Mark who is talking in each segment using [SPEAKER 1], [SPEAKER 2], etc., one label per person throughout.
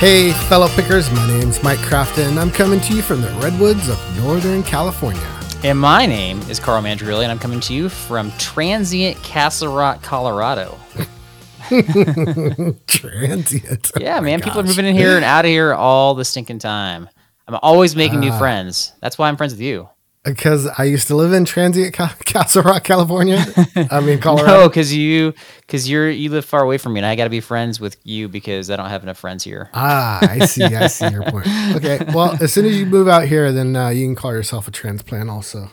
[SPEAKER 1] Hey, fellow pickers, my name's Mike Crafton, I'm coming to you from the redwoods of Northern California.
[SPEAKER 2] And my name is Carl Mandrilli, and I'm coming to you from transient Castle Rock, Colorado.
[SPEAKER 1] Transient.
[SPEAKER 2] Yeah,
[SPEAKER 1] Oh my
[SPEAKER 2] man, people are moving in here and out of here all the stinking time. I'm always making new
[SPEAKER 1] Ah.
[SPEAKER 2] friends. That's why I'm friends with you.
[SPEAKER 1] Because I used to live in Transient Ca- Castle Rock, California. I mean,
[SPEAKER 2] No, because you, because you're you live far away from me, and I got to be friends with you because I don't have enough friends here.
[SPEAKER 1] Ah, I see. I see your point. Okay. Well, as soon as you move out here, then uh, you can call yourself a transplant also.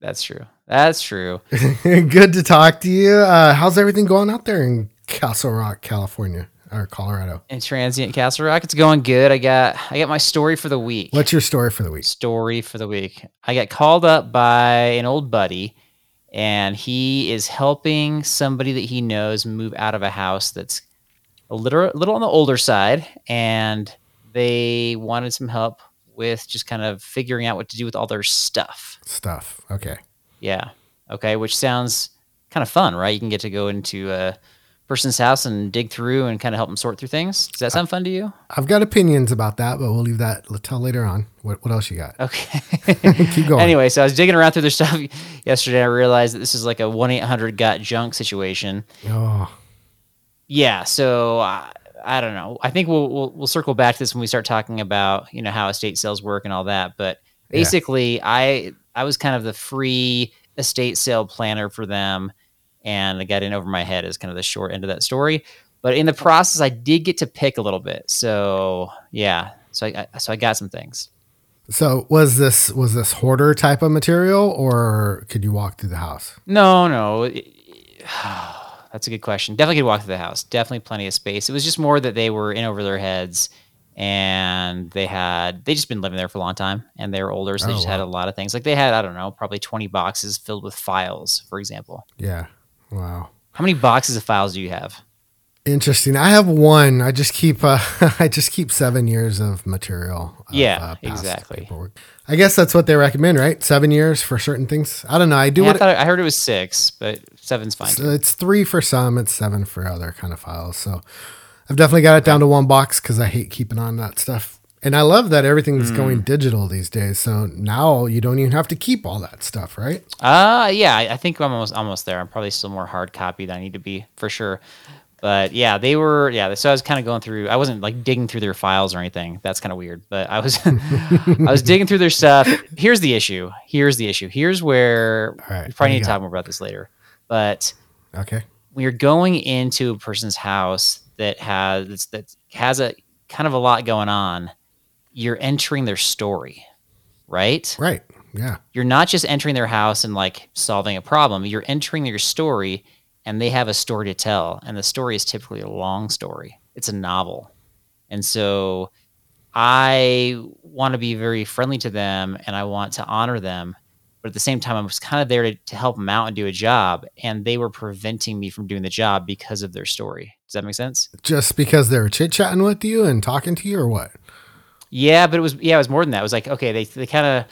[SPEAKER 2] That's true. That's true.
[SPEAKER 1] Good to talk to you. Uh, how's everything going out there in Castle Rock, California or Colorado?
[SPEAKER 2] In transient Castle Rock, it's going good. I got I got my story for the week.
[SPEAKER 1] What's your story for the week?
[SPEAKER 2] story for the week. I got called up by an old buddy, and he is helping somebody that he knows move out of a house that's a little, little on the older side, and they wanted some help with just kind of figuring out what to do with all their stuff.
[SPEAKER 1] Stuff. Okay.
[SPEAKER 2] Yeah. Okay. Which sounds kind of fun, right? You can get to go into a person's house and dig through and kind of help them sort through things. Does that sound fun to you?
[SPEAKER 1] I've got opinions about that, but we'll leave that till later on. What, what else you got?
[SPEAKER 2] Okay.
[SPEAKER 1] Keep going.
[SPEAKER 2] Anyway, so I was digging around through their stuff yesterday. I realized that this is like a one eight hundred got junk situation.
[SPEAKER 1] Oh,
[SPEAKER 2] Yeah, so uh, I don't know. I think we'll, we'll we'll circle back to this when we start talking about you know how estate sales work and all that. But
[SPEAKER 1] Yeah.
[SPEAKER 2] basically, I I was kind of the free estate sale planner for them, and I got in over my head is kind of the short end of that story. But in the process, I did get to pick a little bit. So yeah, so I I- so I got some things.
[SPEAKER 1] so was this was this hoarder type of material, or could you walk through the house?
[SPEAKER 2] No, no. it- That's a good question. Definitely could walk through the house. Definitely plenty of space. It was just more that they were in over their heads and they had they just been living there for a long time and they were older, so they
[SPEAKER 1] Oh,
[SPEAKER 2] just had a lot of things. Like they had, I don't know, probably 20 boxes filled with files, for example.
[SPEAKER 1] Yeah. Wow.
[SPEAKER 2] How many boxes of files do you have?
[SPEAKER 1] Interesting. I have one. I just keep uh, I just keep seven years of material. of,
[SPEAKER 2] Yeah,
[SPEAKER 1] past
[SPEAKER 2] exactly.
[SPEAKER 1] paperwork. I guess that's what they recommend, right? Seven years for certain things. I don't know. I do
[SPEAKER 2] Yeah, I, thought, I heard it was six, but seven's fine.
[SPEAKER 1] So it's three for some, it's seven for other kind of files. So I've definitely got it down to one box because I hate keeping on that stuff. And I love that everything's
[SPEAKER 2] Mm.
[SPEAKER 1] going digital these days. So now you don't even have to keep all that stuff, right?
[SPEAKER 2] Uh yeah, I I think I'm almost almost there. I'm probably still more hard copy than I need to be for sure. But yeah, they were yeah. So I was kind of going through. I wasn't like digging through their files or anything. That's kind of weird. But I was I was digging through their stuff. Here's the issue. Here's the issue. Here's where
[SPEAKER 1] right,
[SPEAKER 2] we probably need to talk more about this later. But
[SPEAKER 1] Okay.
[SPEAKER 2] when you're going into a person's house that has that has a kind of a lot going on, you're entering their story, right?
[SPEAKER 1] Right. Yeah.
[SPEAKER 2] you're not just entering their house and like solving a problem you're entering their story and they have a story to tell and the story is typically a long story it's a novel and so i want to be very friendly to them and i want to honor them but at the same time i was kind of there to, to help them out and do a job and they were preventing me from doing the job because of their story does that make sense
[SPEAKER 1] Just because they were chit chatting with you and talking to you or what?
[SPEAKER 2] Yeah, but it was yeah, it was more than that. It was like okay, they they kind of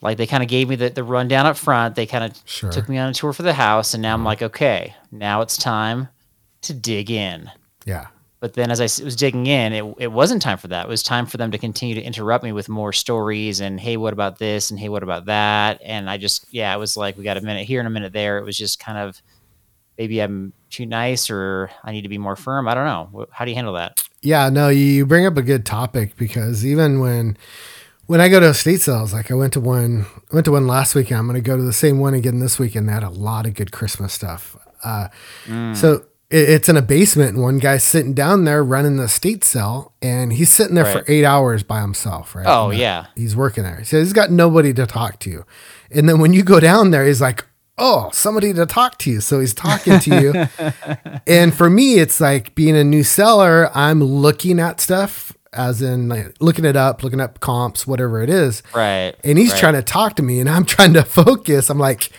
[SPEAKER 2] like they kind of gave me the, the rundown up front. They kind of
[SPEAKER 1] Sure.
[SPEAKER 2] took me on a tour for the house, and now I'm mm-hmm. like, okay, now it's time to dig in.
[SPEAKER 1] Yeah.
[SPEAKER 2] But then as I was digging in, it, it wasn't time for that. It was time for them to continue to interrupt me with more stories and hey, what about this and hey, what about that? And I just yeah, it was like we got a minute here and a minute there. It was just kind of maybe I'm too nice or I need to be more firm. I don't know. How do you handle that?
[SPEAKER 1] Yeah, no, you bring up a good topic because even when when I go to estate sales, like I went to one I went to one last weekend. I'm gonna go to the same one again this weekend. They had a lot of good Christmas stuff. Uh, So it, it's in a basement, and one guy's sitting down there running the estate sale, and he's sitting there for eight hours by himself. Right?
[SPEAKER 2] Oh
[SPEAKER 1] uh,
[SPEAKER 2] yeah.
[SPEAKER 1] he's working there. So he's got nobody to talk to. And then when you go down there, he's like, oh, somebody to talk to you. So he's talking to you. and for me, it's like being a new seller, I'm looking at stuff as in like looking it up, looking up comps, whatever it is.
[SPEAKER 2] Right.
[SPEAKER 1] And he's
[SPEAKER 2] right.
[SPEAKER 1] trying to talk to me and I'm trying to focus. I'm like,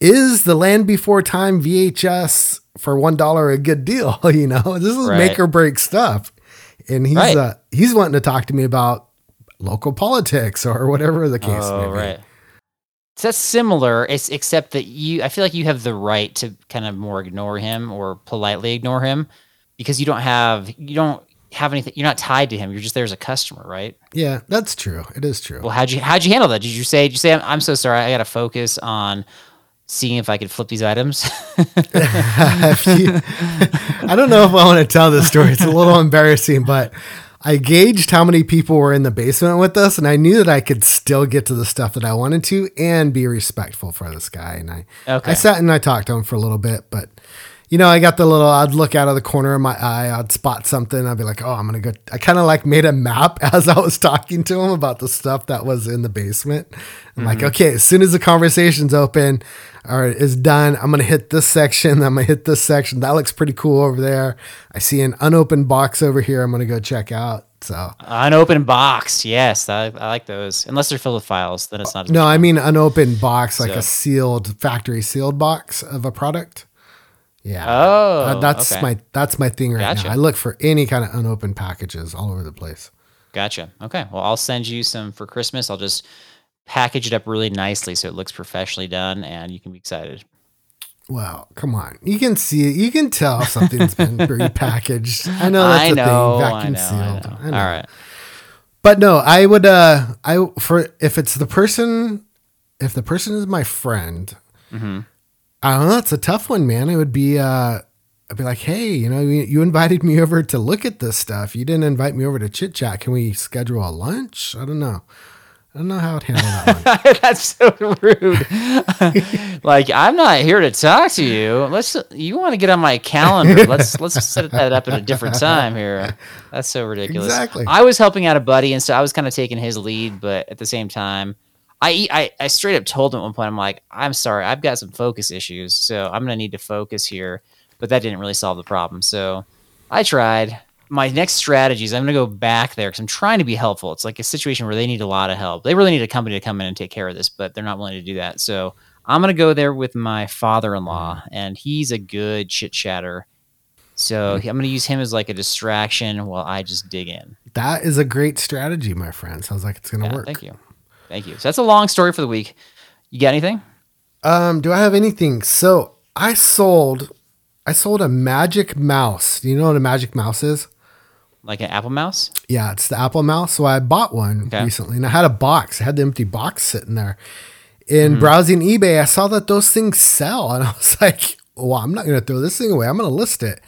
[SPEAKER 1] is the land before time VHS for one dollar a good deal? You know, this is
[SPEAKER 2] Right.
[SPEAKER 1] make or break stuff. And he's
[SPEAKER 2] Right.
[SPEAKER 1] uh, he's wanting to talk to me about local politics or whatever the case may
[SPEAKER 2] Oh,
[SPEAKER 1] be.
[SPEAKER 2] right. So that's similar, it's, except that you, I feel like you have the right to kind of more ignore him or politely ignore him because you don't have, you don't, have anything. You're not tied to him. You're just there as a customer, right?
[SPEAKER 1] Yeah, that's true. It is true.
[SPEAKER 2] Well, how'd you how'd you handle that? Did you say did you say I'm, I'm so sorry. I got to focus on seeing if I could flip these items.
[SPEAKER 1] I don't know if I want to tell this story. It's a little embarrassing, but I gauged how many people were in the basement with us, and I knew that I could still get to the stuff that I wanted to and be respectful for this guy. And I,
[SPEAKER 2] Okay.
[SPEAKER 1] I sat and I talked to him for a little bit, but you know, I got the little. I'd look out of the corner of my eye. I'd spot something. I'd be like, "Oh, I'm gonna go." I kind of like made a map as I was talking to him about the stuff that was in the basement. I'm like, mm-hmm. okay, as soon as the conversation's open or is done, I'm gonna hit this section. I'm gonna hit this section. That looks pretty cool over there. I see an unopened box over here. I'm gonna go check out. So
[SPEAKER 2] Unopened box. Yes, I, I like those. Unless they're filled with files, then it's not.
[SPEAKER 1] No, I mean unopened box, like
[SPEAKER 2] So-
[SPEAKER 1] a sealed factory sealed box of a product. Yeah.
[SPEAKER 2] Oh,
[SPEAKER 1] Uh, that's
[SPEAKER 2] okay.
[SPEAKER 1] my that's my thing right
[SPEAKER 2] Gotcha.
[SPEAKER 1] now. I look for any kind of unopened packages all over the place.
[SPEAKER 2] Gotcha. Okay. Well, I'll send you some for Christmas. I'll just package it up really nicely so it looks professionally done, and you can be excited.
[SPEAKER 1] Well, come on. You can see it. You can tell if something's been repackaged. I know that's
[SPEAKER 2] I
[SPEAKER 1] a
[SPEAKER 2] know.
[SPEAKER 1] thing.
[SPEAKER 2] I
[SPEAKER 1] Vacuum
[SPEAKER 2] know, I know.
[SPEAKER 1] I know.
[SPEAKER 2] All right.
[SPEAKER 1] But no, I would uh I for if it's the person if the person is my friend,
[SPEAKER 2] Mm-hmm.
[SPEAKER 1] I don't know, it's a tough one, man. It would be uh I'd be like, hey, you know, you, you invited me over to look at this stuff. You didn't invite me over to chit chat. Can we schedule a lunch? I don't know. I don't know how I'd handle that one.
[SPEAKER 2] That's so rude. like I'm not here to talk to you. Let's. You want to get on my calendar? Let's let's set that up at a different time here. That's so ridiculous.
[SPEAKER 1] Exactly.
[SPEAKER 2] I was helping out a buddy, and so I was kind of taking his lead, but at the same time, I, I I straight up told him at one point, I'm like, I'm sorry, I've got some focus issues, so I'm gonna need to focus here. But that didn't really solve the problem. So I tried. My next strategy is I'm going to go back there because I'm trying to be helpful. It's like a situation where they need a lot of help. They really need a company to come in and take care of this, but they're not willing to do that. So I'm going to go there with my father in law, and he's a good chit chatter. So I'm going to use him as like a distraction while I just dig in.
[SPEAKER 1] That is a great strategy, my friend. Sounds like it's gonna
[SPEAKER 2] Yeah,
[SPEAKER 1] work.
[SPEAKER 2] thank you. Thank you. So that's a long story for the week. You got anything?
[SPEAKER 1] Um, do I have anything? So I sold I sold a magic mouse. Do you know what a magic mouse is?
[SPEAKER 2] Like an Apple Mouse?
[SPEAKER 1] Yeah, it's the Apple mouse. So I bought one
[SPEAKER 2] Okay.
[SPEAKER 1] recently and I had a box. I had the empty box sitting there. In
[SPEAKER 2] Mm-hmm.
[SPEAKER 1] browsing eBay, I saw that those things sell. And I was like, well, I'm not going to throw this thing away. I'm going to list it.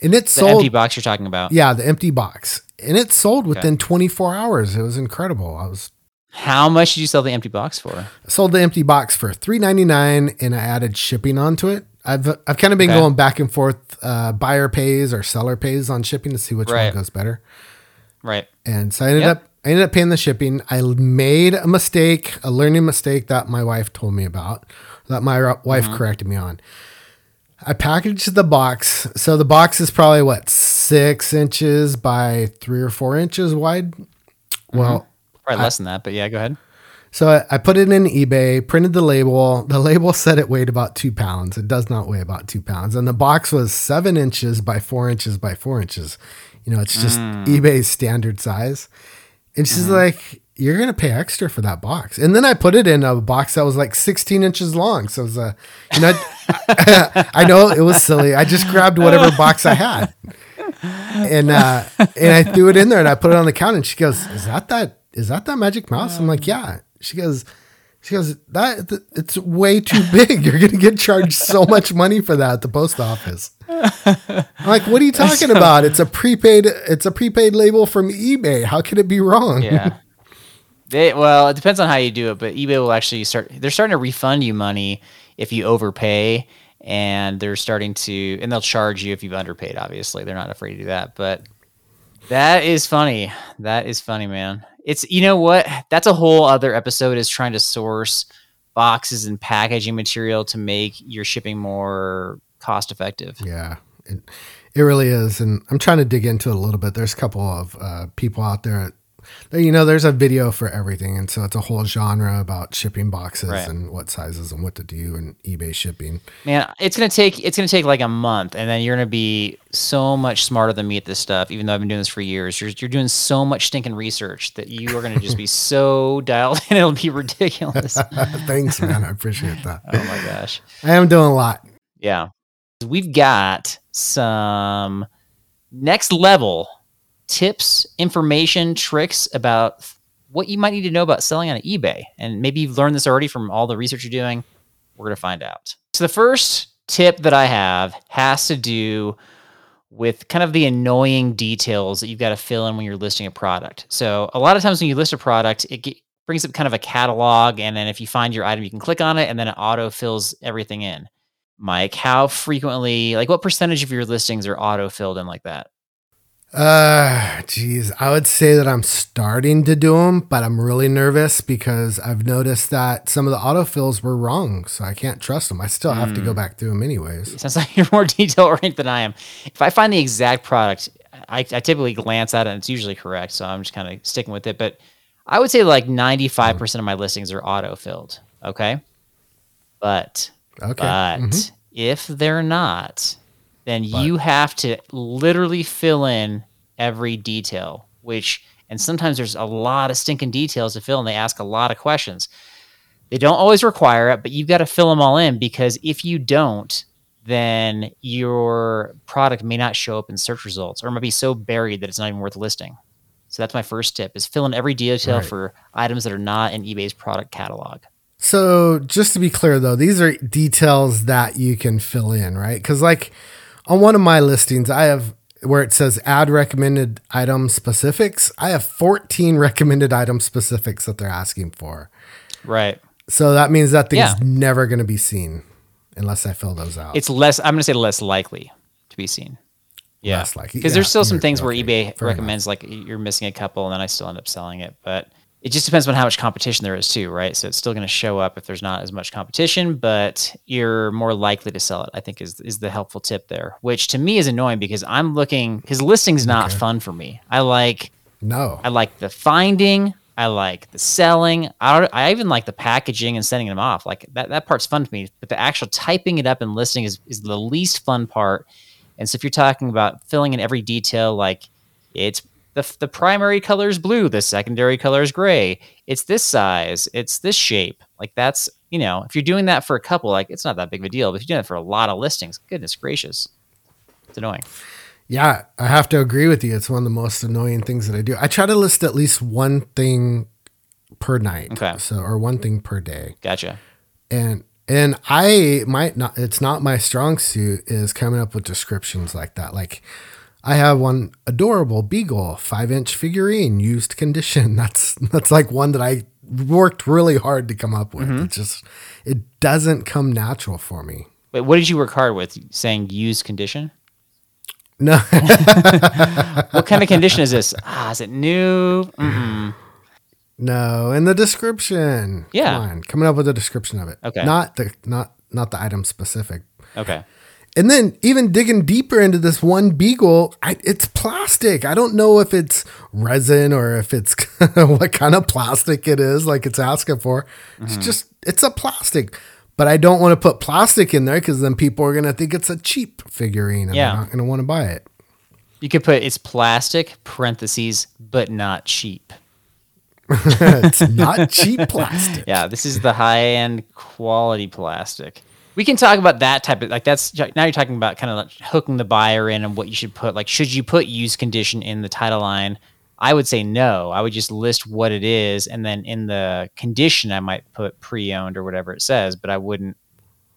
[SPEAKER 1] And it sold.
[SPEAKER 2] The
[SPEAKER 1] sold.
[SPEAKER 2] empty box you're talking about.
[SPEAKER 1] yeah, the empty box. And it sold within 24 hours. It was incredible. I was
[SPEAKER 2] How much did you sell the empty box for?
[SPEAKER 1] sold the empty box for three ninety nine, and I added shipping onto it. I've I've kind of been
[SPEAKER 2] Okay.
[SPEAKER 1] going back and forth, uh, buyer pays or seller pays on shipping to see which
[SPEAKER 2] Right.
[SPEAKER 1] one goes better.
[SPEAKER 2] Right.
[SPEAKER 1] And so I ended
[SPEAKER 2] Yep.
[SPEAKER 1] up I ended up paying the shipping. I made a mistake, a learning mistake that my wife told me about, that my wife
[SPEAKER 2] Mm-hmm.
[SPEAKER 1] corrected me on. I packaged the box. So the box is probably what six inches by three or four inches wide.
[SPEAKER 2] Mm-hmm.
[SPEAKER 1] Well,
[SPEAKER 2] Probably less than that, but yeah, go ahead.
[SPEAKER 1] So I, I put it in eBay, printed the label. The label said it weighed about two pounds. It does not weigh about two pounds. And the box was seven inches by four inches by four inches. You know, it's just eBay's standard size. And she's like, You're going to pay extra for that box. And then I put it in a box that was like 16 inches long. So it was a, you know, I know it was silly. I just grabbed whatever box I had. And uh, and I threw it in there and I put it on the counter and she goes, Is that that is that that magic mouse? I'm like, Yeah. She goes, she goes, that it's way too big. You're gonna get charged so much money for that at the post office. I'm like, what are you talking about? It's a prepaid it's a prepaid label from eBay. How could it be wrong?
[SPEAKER 2] Yeah. They, well, it depends on how you do it, but eBay will actually start. They're starting to refund you money if you overpay, and they're starting to, and they'll charge you if you've underpaid. Obviously, they're not afraid to do that. But that is funny. That is funny, man. It's you know what? That's a whole other episode. Is trying to source boxes and packaging material to make your shipping more cost effective.
[SPEAKER 1] Yeah, it, it really is. And I'm trying to dig into it a little bit. There's a couple of uh, people out there, you know, there's a video for everything. And so it's a whole genre about shipping boxes
[SPEAKER 2] Right.
[SPEAKER 1] and what sizes and what to do and eBay shipping.
[SPEAKER 2] Man, it's gonna take it's gonna take like a month, and then you're gonna be so much smarter than me at this stuff. Even though I've been doing this for years, you're you're doing so much stinking research that you are gonna just be so dialed in. It'll be ridiculous.
[SPEAKER 1] Thanks, man. I appreciate that.
[SPEAKER 2] Oh my gosh,
[SPEAKER 1] I am doing a lot.
[SPEAKER 2] yeah. We've got some next level tips, information, tricks about what you might need to know about selling on eBay. And maybe you've learned this already from all the research you're doing. We're going to find out. So, the first tip that I have has to do with kind of the annoying details that you've got to fill in when you're listing a product. So, a lot of times when you list a product, it get, brings up kind of a catalog. And then if you find your item, you can click on it and then it auto fills everything in. Mike, how frequently, like what percentage of your listings are auto filled in like that?
[SPEAKER 1] Uh, geez, I would say that I'm starting to do them, but I'm really nervous because I've noticed that some of the autofills were wrong, so I can't trust them. I still have mm. to go hmm. back through them anyways.
[SPEAKER 2] It sounds like you're more detail oriented than I am. If I find the exact product, I, I typically glance at it and it's usually correct, so I'm just kind of sticking with it. But I would say like 95% mm. of my listings are auto filled. Okay. But, okay. but mm-hmm. if they're not, then but. you have to literally fill in every detail, which, and sometimes there's a lot of stinking details to fill and they ask a lot of questions. They don't always require it, but you've got to fill them all in because if you don't, then your product may not show up in search results or might be so buried that it's not even worth listing. So that's my first tip is fill in every detail right. for items that are not in eBay's product catalog.
[SPEAKER 1] So just to be clear though, these are details that you can fill in, right? Cuz like on one of my listings, I have where it says add recommended item specifics. I have 14 recommended item specifics that they're asking for.
[SPEAKER 2] Right.
[SPEAKER 1] So that means that thing's yeah. never going to be seen unless I fill those out.
[SPEAKER 2] It's less, I'm going to say less likely to be seen. Yeah. Less likely. Because yeah, there's still some things where eBay recommends enough. like you're missing a couple and then I still end up selling it. But it just depends on how much competition there is too, right? So it's still going to show up if there's not as much competition, but you're more likely to sell it. I think is is the helpful tip there, which to me is annoying because I'm looking his listing's not okay. fun for me. I like
[SPEAKER 1] no,
[SPEAKER 2] I like the finding, I like the selling, I, I even like the packaging and sending them off. Like that that part's fun to me, but the actual typing it up and listing is is the least fun part. And so if you're talking about filling in every detail, like it's the, the primary color is blue the secondary color is gray. It's this size it's this shape. Like that's you know if you're doing that for a couple like it's not that big of a deal but if you're doing it for a lot of listings goodness gracious. It's annoying.
[SPEAKER 1] Yeah i have to agree with you. It's one of the most annoying things that i do. I try to list at least one thing per night okay. so or one thing per day.
[SPEAKER 2] Gotcha.
[SPEAKER 1] And and i might not it's not my strong suit is coming up with descriptions like that. Like I have one adorable beagle five inch figurine used condition. That's that's like one that I worked really hard to come up with. Mm-hmm. It just it doesn't come natural for me.
[SPEAKER 2] Wait, what did you work hard with? Saying used condition?
[SPEAKER 1] No.
[SPEAKER 2] what kind of condition is this? Ah, is it new? Mm-mm.
[SPEAKER 1] No, in the description.
[SPEAKER 2] Yeah,
[SPEAKER 1] Come on, coming up with a description of it.
[SPEAKER 2] Okay,
[SPEAKER 1] not the not not the item specific.
[SPEAKER 2] Okay.
[SPEAKER 1] And then even digging deeper into this one beagle, I, it's plastic. I don't know if it's resin or if it's what kind of plastic it is, like it's asking for. Mm-hmm. It's just it's a plastic. But I don't want to put plastic in there because then people are gonna think it's a cheap figurine and yeah. they're not gonna want to buy it.
[SPEAKER 2] You could put it's plastic parentheses, but not cheap.
[SPEAKER 1] it's not cheap plastic.
[SPEAKER 2] Yeah, this is the high end quality plastic we can talk about that type of like that's now you're talking about kind of like hooking the buyer in and what you should put like should you put use condition in the title line i would say no i would just list what it is and then in the condition i might put pre-owned or whatever it says but i wouldn't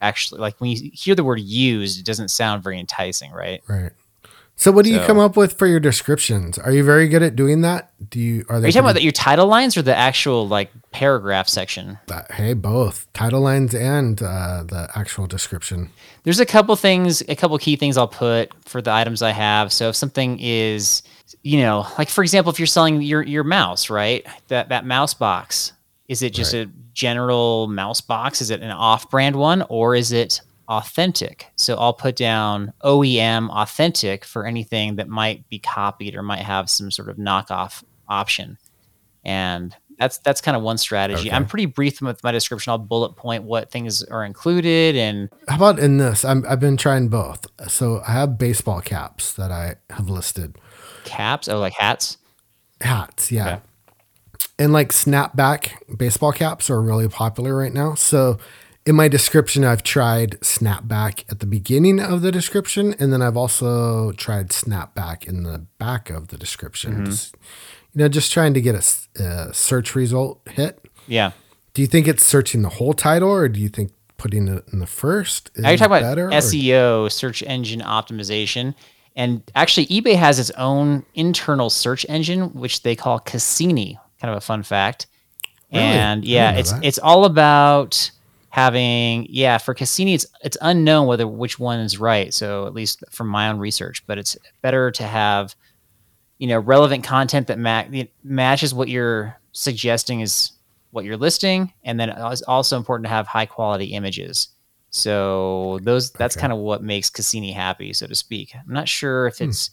[SPEAKER 2] actually like when you hear the word used it doesn't sound very enticing right
[SPEAKER 1] right so what do so, you come up with for your descriptions? Are you very good at doing that? Do you
[SPEAKER 2] are, are you talking about your title lines or the actual like paragraph section?
[SPEAKER 1] Uh, hey, both title lines and uh, the actual description.
[SPEAKER 2] There's a couple things, a couple key things I'll put for the items I have. So if something is, you know, like for example, if you're selling your your mouse, right? That that mouse box, is it just right. a general mouse box? Is it an off-brand one, or is it authentic. So I'll put down OEM authentic for anything that might be copied or might have some sort of knockoff option. And that's that's kind of one strategy. Okay. I'm pretty brief with my description. I'll bullet point what things are included and
[SPEAKER 1] how about in this? I'm, I've been trying both. So I have baseball caps that I have listed.
[SPEAKER 2] Caps? Oh, like hats?
[SPEAKER 1] Hats, yeah. Okay. And like snapback baseball caps are really popular right now. So in my description, I've tried snapback at the beginning of the description, and then I've also tried snapback in the back of the description.
[SPEAKER 2] Mm-hmm.
[SPEAKER 1] Just, you know, just trying to get a search result hit.
[SPEAKER 2] Yeah.
[SPEAKER 1] Do you think it's searching the whole title, or do you think putting it in the first is
[SPEAKER 2] Now you're talking
[SPEAKER 1] better?
[SPEAKER 2] about
[SPEAKER 1] or-
[SPEAKER 2] SEO, search engine optimization. And actually, eBay has its own internal search engine, which they call Cassini. Kind of a fun fact.
[SPEAKER 1] Really?
[SPEAKER 2] And yeah, it's
[SPEAKER 1] that.
[SPEAKER 2] it's all about having yeah for Cassini it's it's unknown whether which one is right. So at least from my own research, but it's better to have you know relevant content that ma- matches what you're suggesting is what you're listing, and then it's also important to have high quality images. So those that's
[SPEAKER 1] Okay.
[SPEAKER 2] kind of what makes Cassini happy, so to speak. I'm not sure
[SPEAKER 1] Hmm.
[SPEAKER 2] if it's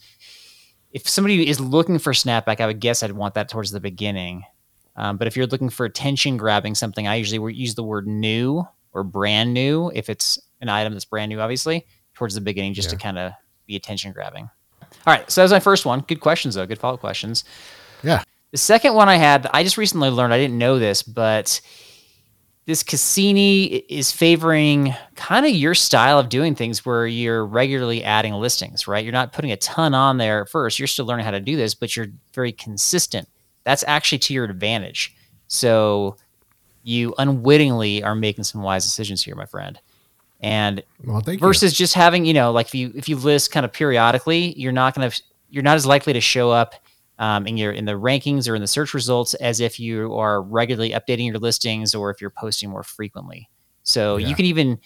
[SPEAKER 2] if somebody is looking for snapback, I would guess I'd want that towards the beginning. Um, but if you're looking for attention grabbing something, I usually use the word new or brand new if it's an item that's brand new, obviously, towards the beginning, just to kind of be attention grabbing. All right, so that was my first one. Good questions though. Good follow up questions.
[SPEAKER 1] Yeah.
[SPEAKER 2] The second one I had, I just recently learned. I didn't know this, but this Cassini is favoring kind of your style of doing things where you're regularly adding listings, right? You're not putting a ton on there at first. You're still learning how to do this, but you're very consistent. That's actually to your advantage. So you unwittingly are making some wise decisions here, my friend. And
[SPEAKER 1] Well, thank you.
[SPEAKER 2] versus just having you know like if you if you list kind of periodically you're not going to you're not as likely to show up um, in your in the rankings or in the search results as if you are regularly updating your listings or if you're posting more frequently so
[SPEAKER 1] Yeah.
[SPEAKER 2] you can even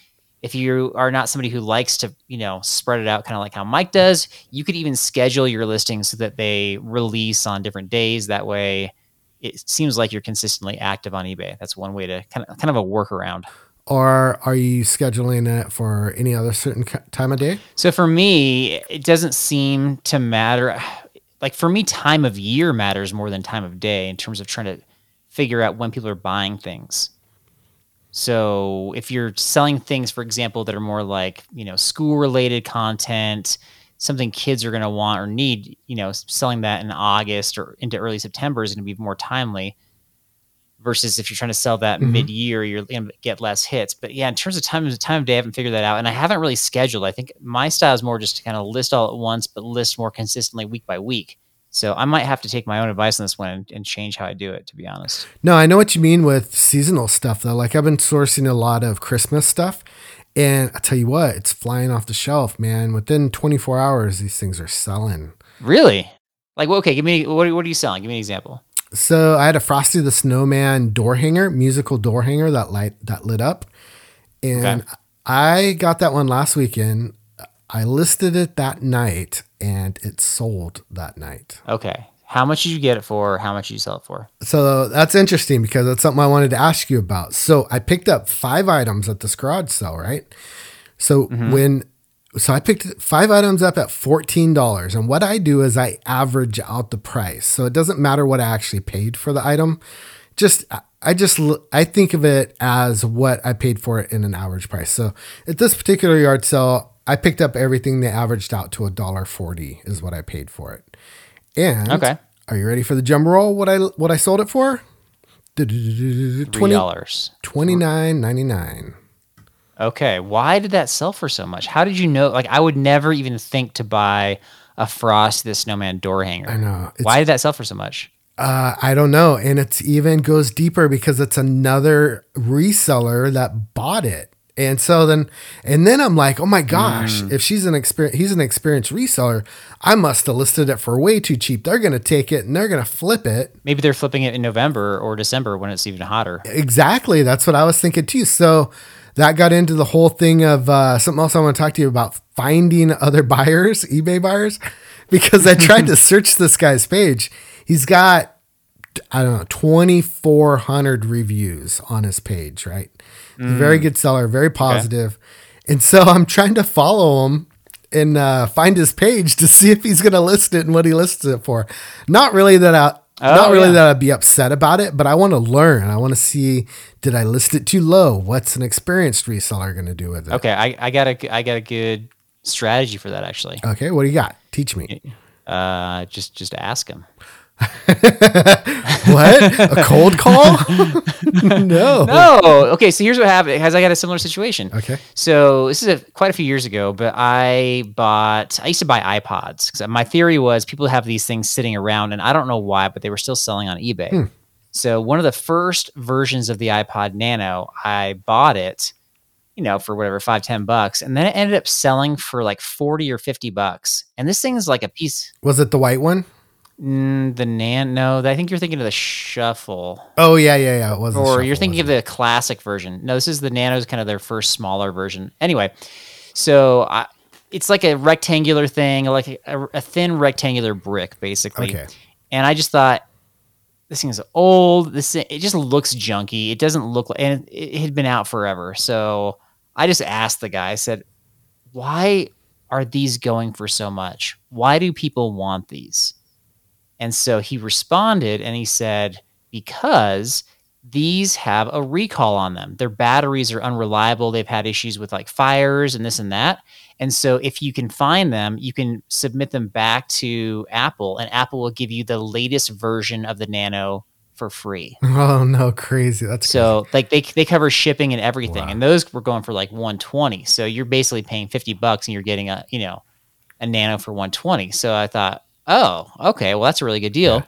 [SPEAKER 2] if you are not somebody who likes to you know spread it out kind of like how mike does you could even schedule your listings so that they release on different days that way it seems like you're consistently active on ebay that's one way to kind of kind of a workaround
[SPEAKER 1] or are you scheduling it for any other certain time of day?
[SPEAKER 2] So for me, it doesn't seem to matter. Like for me, time of year matters more than time of day in terms of trying to figure out when people are buying things. So if you're selling things, for example, that are more like, you know, school related content, something kids are going to want or need, you know, selling that in August or into early September is going to be more timely versus if you're trying to sell that
[SPEAKER 1] Mhm.
[SPEAKER 2] mid-year, you're going to get less hits. But yeah, in terms of time time of day, I haven't figured that out, and I haven't really scheduled. I think my style is more just to kind of list all at once, but list more consistently week by week. So I might have to take my own advice on this one and, and change how I do it. To be honest,
[SPEAKER 1] No, I know what you mean with seasonal stuff though. Like I've been sourcing a lot of Christmas stuff, and I tell you what, it's flying off the shelf, man. Within 24 hours, these things are selling.
[SPEAKER 2] really, like, okay, give me what, what are you selling? Give me an example.
[SPEAKER 1] So I had a Frosty the Snowman door hanger, musical door hanger that light that lit up, and
[SPEAKER 2] Okay.
[SPEAKER 1] I got that one last weekend. I listed it that night, and it sold that night.
[SPEAKER 2] Okay, how much did you get it for? How much did you sell it for?
[SPEAKER 1] So that's interesting because that's something I wanted to ask you about. So I picked up five items at this garage sale, right? So mm-hmm. when so I picked five items up at fourteen dollars, and what I do is I average out the price. So it doesn't matter what I actually paid for the item. Just I just I think of it as what I paid for it in an average price. So at this particular yard sale, I picked up everything that averaged out to a dollar forty is what I paid for it. And
[SPEAKER 2] Okay.
[SPEAKER 1] are you ready for the jumbo roll? What I what I sold it for? Twenty
[SPEAKER 2] dollars.
[SPEAKER 1] twenty nine ninety nine.
[SPEAKER 2] Okay, why did that sell for so much? How did you know? Like, I would never even think to buy a Frost the Snowman door hanger.
[SPEAKER 1] I know.
[SPEAKER 2] Why did that sell for so much?
[SPEAKER 1] Uh, I don't know, and it even goes deeper because it's another reseller that bought it, and so then and then I'm like, oh my gosh, if she's an experience, he's an experienced reseller, I must have listed it for way too cheap. They're gonna take it and they're gonna flip it.
[SPEAKER 2] Maybe they're flipping it in November or December when it's even hotter.
[SPEAKER 1] Exactly. That's what I was thinking too. So that got into the whole thing of uh, something else I want to talk to you about finding other buyers, eBay buyers, because I tried to search this guy's page. He's got, I don't know, 2,400 reviews on his page, right? A very good seller, very positive. And so I'm trying to follow him and uh, find his page to see if he's going to list it and what he lists it for. Not really that I, not
[SPEAKER 2] Oh,
[SPEAKER 1] really
[SPEAKER 2] yeah.
[SPEAKER 1] that I'd be upset about it, but I want to learn. I want to see did I list it too low? What's an experienced reseller going to do with it?
[SPEAKER 2] Okay, I, I got a I got a good strategy for that actually.
[SPEAKER 1] Okay, what do you got? Teach me.
[SPEAKER 2] Uh, just just ask them.
[SPEAKER 1] what? A cold call? no.
[SPEAKER 2] No. Okay, so here's what happened. Has I got a similar situation?
[SPEAKER 1] Okay.
[SPEAKER 2] So this is a, quite a few years ago, but I bought. I used to buy iPods because my theory was people have these things sitting around, and I don't know why, but they were still selling on eBay.
[SPEAKER 1] Hmm.
[SPEAKER 2] So one of the first versions of the iPod Nano, I bought it, you know, for whatever five ten bucks, and then it ended up selling for like forty or fifty bucks. And this thing is like a piece.
[SPEAKER 1] Was it the white one?
[SPEAKER 2] Mm, the Nan, no, I think you're thinking of the Shuffle.
[SPEAKER 1] Oh yeah, yeah, yeah. It was.
[SPEAKER 2] or you're thinking of the classic version. No, this is the Nano's kind of their first smaller version. Anyway, so I, it's like a rectangular thing, like a, a thin rectangular brick, basically.
[SPEAKER 1] Okay.
[SPEAKER 2] And I just thought this thing is old. This thing- it just looks junky. It doesn't look like, and it, it had been out forever. So I just asked the guy. I said, "Why are these going for so much? Why do people want these?" And so he responded and he said, because these have a recall on them. Their batteries are unreliable. They've had issues with like fires and this and that. And so if you can find them, you can submit them back to Apple and Apple will give you the latest version of the Nano for free.
[SPEAKER 1] Oh no, crazy. That's
[SPEAKER 2] So like they they cover shipping and everything.
[SPEAKER 1] Wow.
[SPEAKER 2] And those were going for like 120. So you're basically paying 50 bucks and you're getting a, you know, a Nano for 120. So I thought, "Oh, okay, well that's a really good deal."
[SPEAKER 1] Yeah.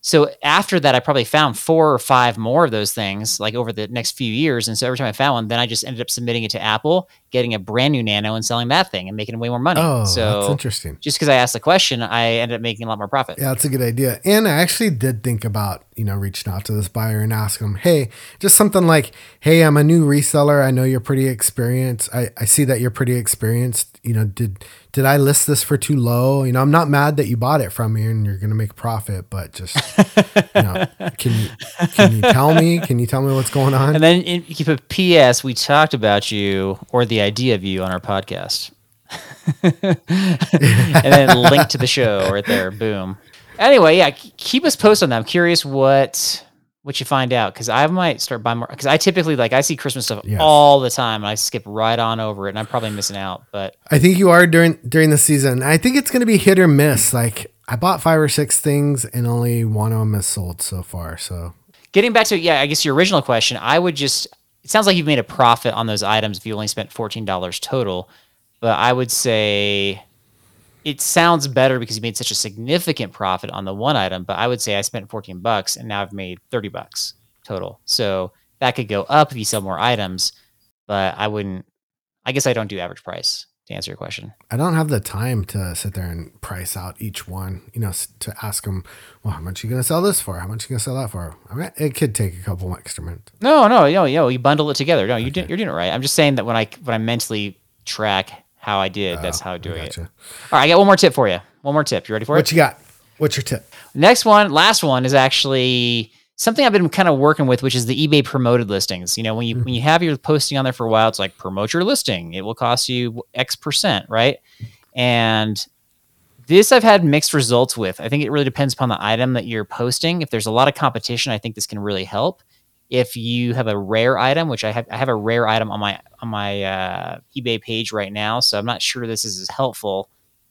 [SPEAKER 2] So after that I probably found four or five more of those things like over the next few years and so every time I found one then I just ended up submitting it to Apple, getting a brand new Nano and selling that thing and making way more money.
[SPEAKER 1] Oh, that's
[SPEAKER 2] so
[SPEAKER 1] interesting.
[SPEAKER 2] just because I asked the question, I ended up making a lot more profit.
[SPEAKER 1] Yeah, that's a good idea. And I actually did think about, you know, reaching out to this buyer and asking them, hey, just something like, hey, I'm a new reseller. I know you're pretty experienced. I, I see that you're pretty experienced. You know, did did I list this for too low? You know, I'm not mad that you bought it from me and you're gonna make a profit, but just you know, can you can you tell me? Can you tell me what's going on?
[SPEAKER 2] And then in, you put P.S. We talked about you or the idea of you on our podcast, and then link to the show right there. Boom. Anyway, yeah, keep us posted on that. I'm curious what what you find out because I might start buying more because I typically like I see Christmas stuff
[SPEAKER 1] Yes.
[SPEAKER 2] all the time and I skip right on over it and I'm probably missing out. But
[SPEAKER 1] I think you are during during the season. I think it's going to be hit or miss. Like I bought five or six things, and only one of them is sold so far. So
[SPEAKER 2] getting back to yeah, I guess your original question, I would just it sounds like you've made a profit on those items if you only spent fourteen dollars total. But I would say it sounds better because you made such a significant profit on the one item. But I would say I spent fourteen bucks and now I've made thirty bucks total. So that could go up if you sell more items. But I wouldn't. I guess I don't do average price to answer your question.
[SPEAKER 1] I don't have the time to sit there and price out each one. You know, to ask them, well, how much are you going to sell this for? How much are you going to sell that for? I mean, it could take a couple extra minutes.
[SPEAKER 2] No, no, no, no. You bundle it together. No, you do, you're doing it right. I'm just saying that when I when I mentally track how I did, uh, that's how I'm doing it. All right, I got one more tip for you. One more tip. You ready for
[SPEAKER 1] What
[SPEAKER 2] it?
[SPEAKER 1] What you got? What's your tip?
[SPEAKER 2] Next one, last one is actually something I've been kind of working with, which is the eBay promoted listings. You know, when you mm-hmm. when you have your posting on there for a while, it's like promote your listing. It will cost you X percent, right? And this I've had mixed results with. I think it really depends upon the item that you're posting. If there's a lot of competition, I think this can really help. If you have a rare item, which I have, I have a rare item on my on my uh, eBay page right now, so I'm not sure this is as helpful.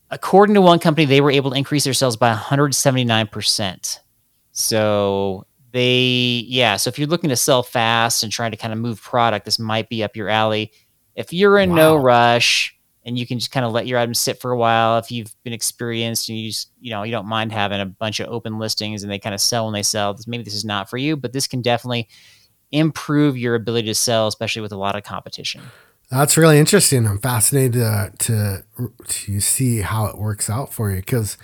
[SPEAKER 2] According to one company, they were able to increase their sales by 179 percent. So they, yeah. So if you're looking to sell fast and trying to kind of move product, this might be up your alley. If you're in no rush and you can just kind of let your items sit for a while, if you've been experienced and you just, you know, you don't mind having a bunch of open listings and they kind of sell when they sell, maybe this is not for you, but this can definitely improve your ability to sell, especially with a lot of competition.
[SPEAKER 1] That's really interesting. I'm fascinated to, to, see how it works out for you because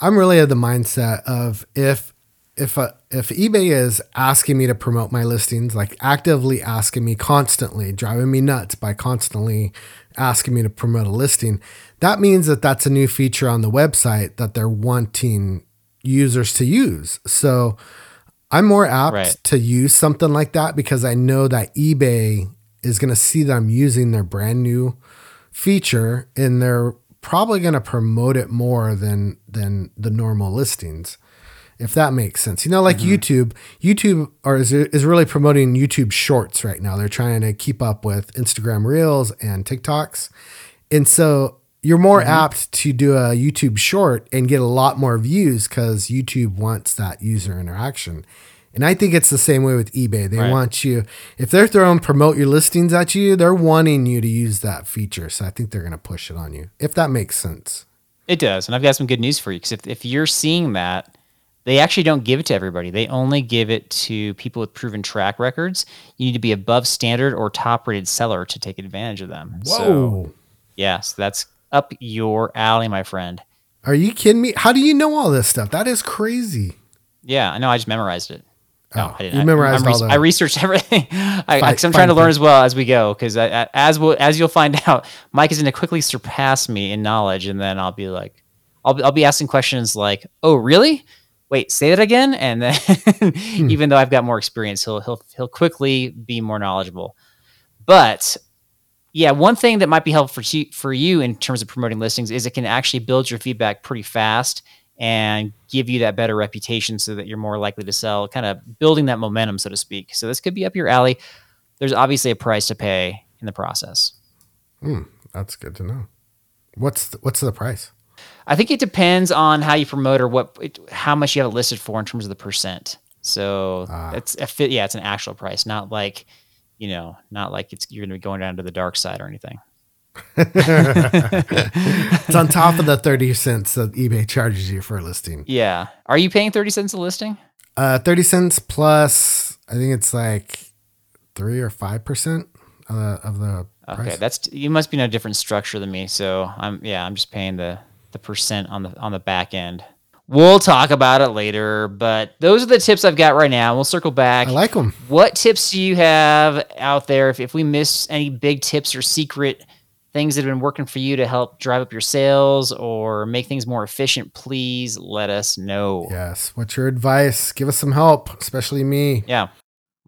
[SPEAKER 1] I'm really of the mindset of if if a, if eBay is asking me to promote my listings, like actively asking me constantly, driving me nuts by constantly asking me to promote a listing, that means that that's a new feature on the website that they're wanting users to use. So I'm more apt
[SPEAKER 2] Right.
[SPEAKER 1] to use something like that because I know that eBay is going to see that I'm using their brand new feature and they're probably going to promote it more than than the normal listings if that makes sense you know like mm-hmm. youtube youtube or is, is really promoting youtube shorts right now they're trying to keep up with instagram reels and tiktoks and so you're more mm-hmm. apt to do a YouTube short and get a lot more views because YouTube wants that user interaction. And I think it's the same way with eBay. They
[SPEAKER 2] Right.
[SPEAKER 1] want you, if they're throwing promote your listings at you, they're wanting you to use that feature. So I think they're going to push it on you, if that makes sense.
[SPEAKER 2] It does, and I've got some good news for you because if if you're seeing that, they actually don't give it to everybody. They only give it to people with proven track records. You need to be above standard or top rated seller to take advantage of them. So
[SPEAKER 1] Whoa.
[SPEAKER 2] yeah, so that's up your alley, my friend.
[SPEAKER 1] Are you kidding me? How do you know all this stuff? That is crazy.
[SPEAKER 2] Yeah, I know. I just memorized it. No,
[SPEAKER 1] Oh,
[SPEAKER 2] I didn't.
[SPEAKER 1] you
[SPEAKER 2] I-
[SPEAKER 1] memerized
[SPEAKER 2] I'm
[SPEAKER 1] all
[SPEAKER 2] I researched everything. I, I'm trying to learn
[SPEAKER 1] print.
[SPEAKER 2] as well as we go. Because as will as you'll find out, Mike is going to quickly surpass me in knowledge, and then I'll be like, I'll I'll be asking questions like, "Oh, really? Wait, say that again." And then,
[SPEAKER 1] Hmm.
[SPEAKER 2] even though I've got more experience, he'll he'll he'll quickly be more knowledgeable. But yeah, one thing that might be helpful for you, for you in terms of promoting listings is it can actually build your feedback pretty fast and give you that better reputation so that you're more likely to sell, kind of building that momentum, so to speak. So this could be up your alley. There's obviously a price to pay in the process.
[SPEAKER 1] Hmm, that's good to know. What's the, what's the price?
[SPEAKER 2] I think it depends on how you promote or what, it, how much you have it listed for in terms of the percent. So
[SPEAKER 1] Ah.
[SPEAKER 2] it's a fit. Yeah, it's an actual price, not like, you know, not like it's you're going to be going down to the dark side or anything.
[SPEAKER 1] It's on top of the 30 cents that eBay charges you for a listing.
[SPEAKER 2] Yeah. Are you paying 30 cents a listing?
[SPEAKER 1] Uh, 30 cents plus, I think it's like three or 5% of the, of the
[SPEAKER 2] Okay,
[SPEAKER 1] price.
[SPEAKER 2] that's you must be in a different structure than me. So I'm yeah, I'm just paying the the percent on the on the back end. We'll talk about it later, but those are the tips I've got right now. We'll circle back.
[SPEAKER 1] I like them.
[SPEAKER 2] what tips do you have out there? If, if we miss any big tips or secret things that have been working for you to help drive up your sales or make things more efficient, please let us know.
[SPEAKER 1] Yes. What's your advice? Give us some help, especially me.
[SPEAKER 2] Yeah.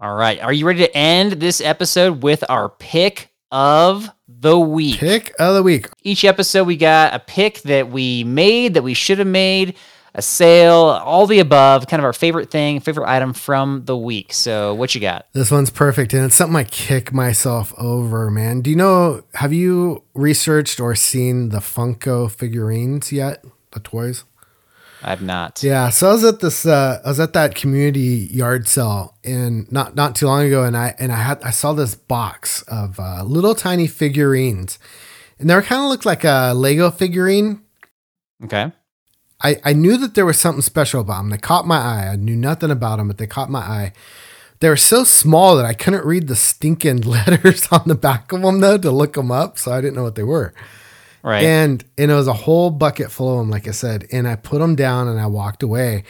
[SPEAKER 2] All right. Are you ready to end this episode with our pick of the week?
[SPEAKER 1] Pick of the week.
[SPEAKER 2] each episode we got a pick that we made that we should have made a sale all the above kind of our favorite thing favorite item from the week so what you got
[SPEAKER 1] This one's perfect, and it's something I kick myself over, man. Do you know? Have you researched or seen the Funko figurines yet? The toys.
[SPEAKER 2] I've not
[SPEAKER 1] Yeah, so I was at this. Uh, I was at that community yard sale, and not not too long ago, and I and I had I saw this box of uh, little tiny figurines, and they kind of looked like a Lego figurine.
[SPEAKER 2] okay
[SPEAKER 1] I, I knew that there was something special about them. They caught my eye. I knew nothing about them, but they caught my eye. They were so small that I couldn't read the stinking letters on the back of them though to look them up, so I didn't know what they were.
[SPEAKER 2] Right
[SPEAKER 1] And and it was a whole bucket full of them, like I said. And I put them down and I walked away.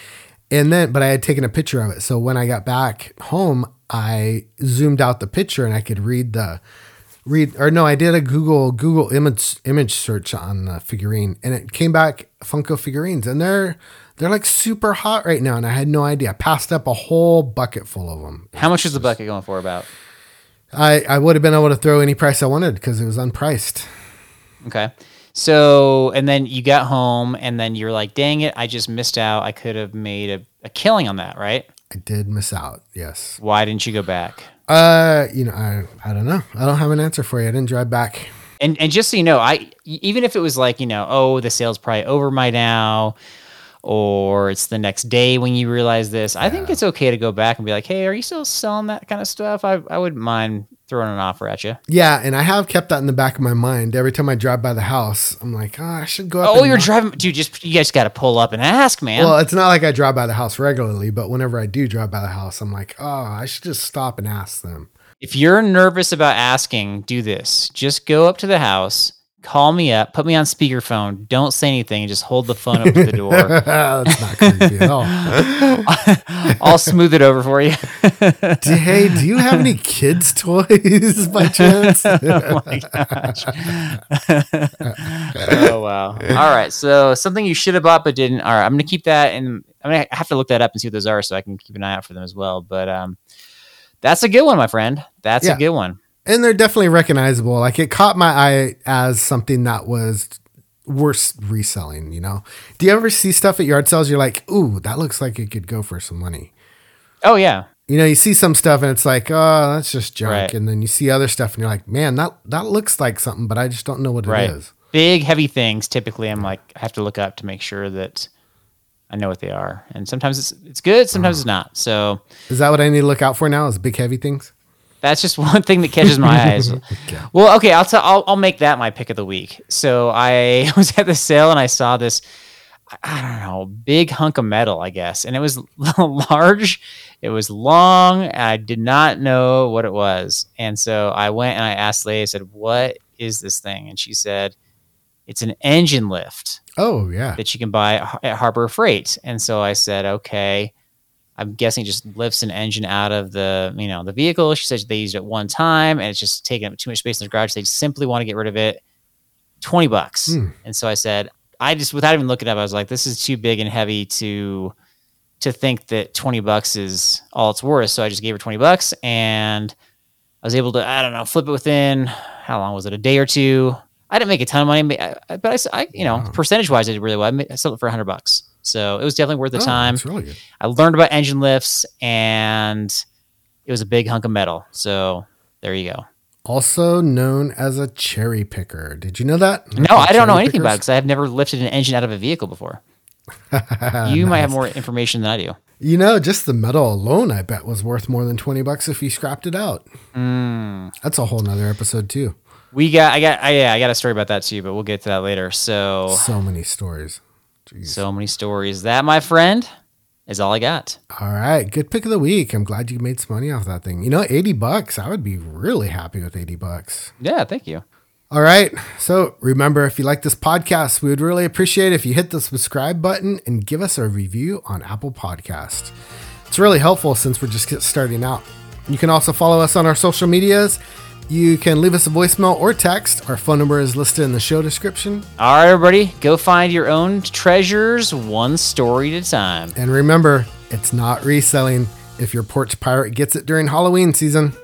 [SPEAKER 1] And then, but I had taken a picture of it. So when I got back home, I zoomed out the picture and I could read the read or no, I did a Google Google image image search on the figurine and it came back Funko figurines and they're they're like super hot right now and I had no idea. I passed up a whole bucket full of them.
[SPEAKER 2] how much is the bucket going for about
[SPEAKER 1] I I would have been able to throw any price I wanted because it was unpriced.
[SPEAKER 2] Okay so and then you got home and then you're like dang it i just missed out i could have made a, a killing on that right
[SPEAKER 1] I did miss out. Yes.
[SPEAKER 2] why didn't you go back
[SPEAKER 1] Uh, you know, I I don't know. I don't have an answer for you. I didn't drive back.
[SPEAKER 2] And and just so you know, I even if it was like you know, oh, the sale's probably over by now, or it's the next day when you realize this, I think it's okay to go back and be like, hey, are you still selling that kind of stuff? I I wouldn't mind throwing an offer at you.
[SPEAKER 1] Yeah, and I have kept that in the back of my mind. Every time I drive by the house, I'm like, oh, I should go up.
[SPEAKER 2] Oh, you're
[SPEAKER 1] knock-
[SPEAKER 2] driving, dude. Just you guys got to pull up and ask, man.
[SPEAKER 1] Well, it's not like I drive by the house regularly, but whenever I do drive by the house, I'm like, oh, I should just stop and ask them.
[SPEAKER 2] if you're nervous about asking, do this. Just go up to the house, call me up, put me on speakerphone. Don't say anything, just hold the phone up to the door.
[SPEAKER 1] That's not creepy at all.
[SPEAKER 2] I'll smooth it over for you.
[SPEAKER 1] Hey, do you have any kids' toys by chance?
[SPEAKER 2] oh my gosh. oh wow. All right. So something you should have bought but didn't. All right. I'm gonna keep that and I'm gonna have to look that up and see what those are so I can keep an eye out for them as well. But um that's a good one, my friend. That's
[SPEAKER 1] Yeah.
[SPEAKER 2] a good one.
[SPEAKER 1] And they're definitely recognizable. Like it caught my eye as something that was worth reselling. You know, do you ever see stuff at yard sales? You're like, ooh, that looks like it could go for some money.
[SPEAKER 2] Oh yeah.
[SPEAKER 1] You know, you see some stuff and it's like, oh, that's just junk.
[SPEAKER 2] Right.
[SPEAKER 1] And then you see other stuff and you're like, man, that that looks like something, but I just don't know what
[SPEAKER 2] Right.
[SPEAKER 1] it is.
[SPEAKER 2] big heavy things typically I'm like I have to look up to make sure that I know what they are. And sometimes it's it's good, sometimes uh-huh. it's not. So
[SPEAKER 1] Is that what I need to look out for now? Is big heavy things?
[SPEAKER 2] That's just one thing that catches my eyes. Well, okay, I'll tell. I'll, I'll make that my pick of the week. So I was at the sale and I saw this. I don't know, big hunk of metal, I guess, and it was large. It was long. And I did not know what it was, and so I went and I asked Leigh. I said, "What is this thing?" And she said, "It's an engine lift
[SPEAKER 1] Oh yeah.
[SPEAKER 2] that you can buy at Harbor Freight." And so I said, "Okay." I'm guessing just lifts an engine out of the you know the vehicle. She says they used it one time and it's just taking up too much space in the garage. They simply want to get rid of it. Twenty bucks.
[SPEAKER 1] Hmm.
[SPEAKER 2] And so I said, I just without even looking up, I was like, this is too big and heavy to to think that twenty bucks is all it's worth. So I just gave her twenty bucks and I was able to I don't know flip it within how long was it a day or two. I didn't make a ton of money, but I, but I you know
[SPEAKER 1] Wow.
[SPEAKER 2] percentage wise I did really well. I, I sold it for hundred bucks, so it was definitely worth the
[SPEAKER 1] Oh,
[SPEAKER 2] time.
[SPEAKER 1] Really good.
[SPEAKER 2] I learned about engine lifts and it was a big hunk of metal. So there you go.
[SPEAKER 1] Also known as a cherry picker. Did you know that?
[SPEAKER 2] No, I don't know anything about it because I have never lifted an engine out of a vehicle before. You might have more information than I do.
[SPEAKER 1] You know, just the metal alone, I bet, was worth more than twenty bucks if you scrapped it out.
[SPEAKER 2] Mm.
[SPEAKER 1] That's a whole nother episode too.
[SPEAKER 2] We got, I got, I, yeah, I got a story about that too, but we'll get to that later. So,
[SPEAKER 1] So many stories. Jeez.
[SPEAKER 2] so many stories. That, my friend, is all I got.
[SPEAKER 1] All right, good pick of the week. I'm glad you made some money off that thing. You know, 80 bucks. I would be really happy with 80 bucks.
[SPEAKER 2] Yeah, thank you.
[SPEAKER 1] All right. So remember, if you like this podcast, we would really appreciate if you hit the subscribe button and give us a review on Apple Podcast. It's really helpful since we're just starting out. You can also follow us on our social medias. You can leave us a voicemail or text. Our phone number is listed in the show description.
[SPEAKER 2] All right, everybody, go find your own treasures one story at a time.
[SPEAKER 1] And remember, it's not reselling if your porch pirate gets it during Halloween season.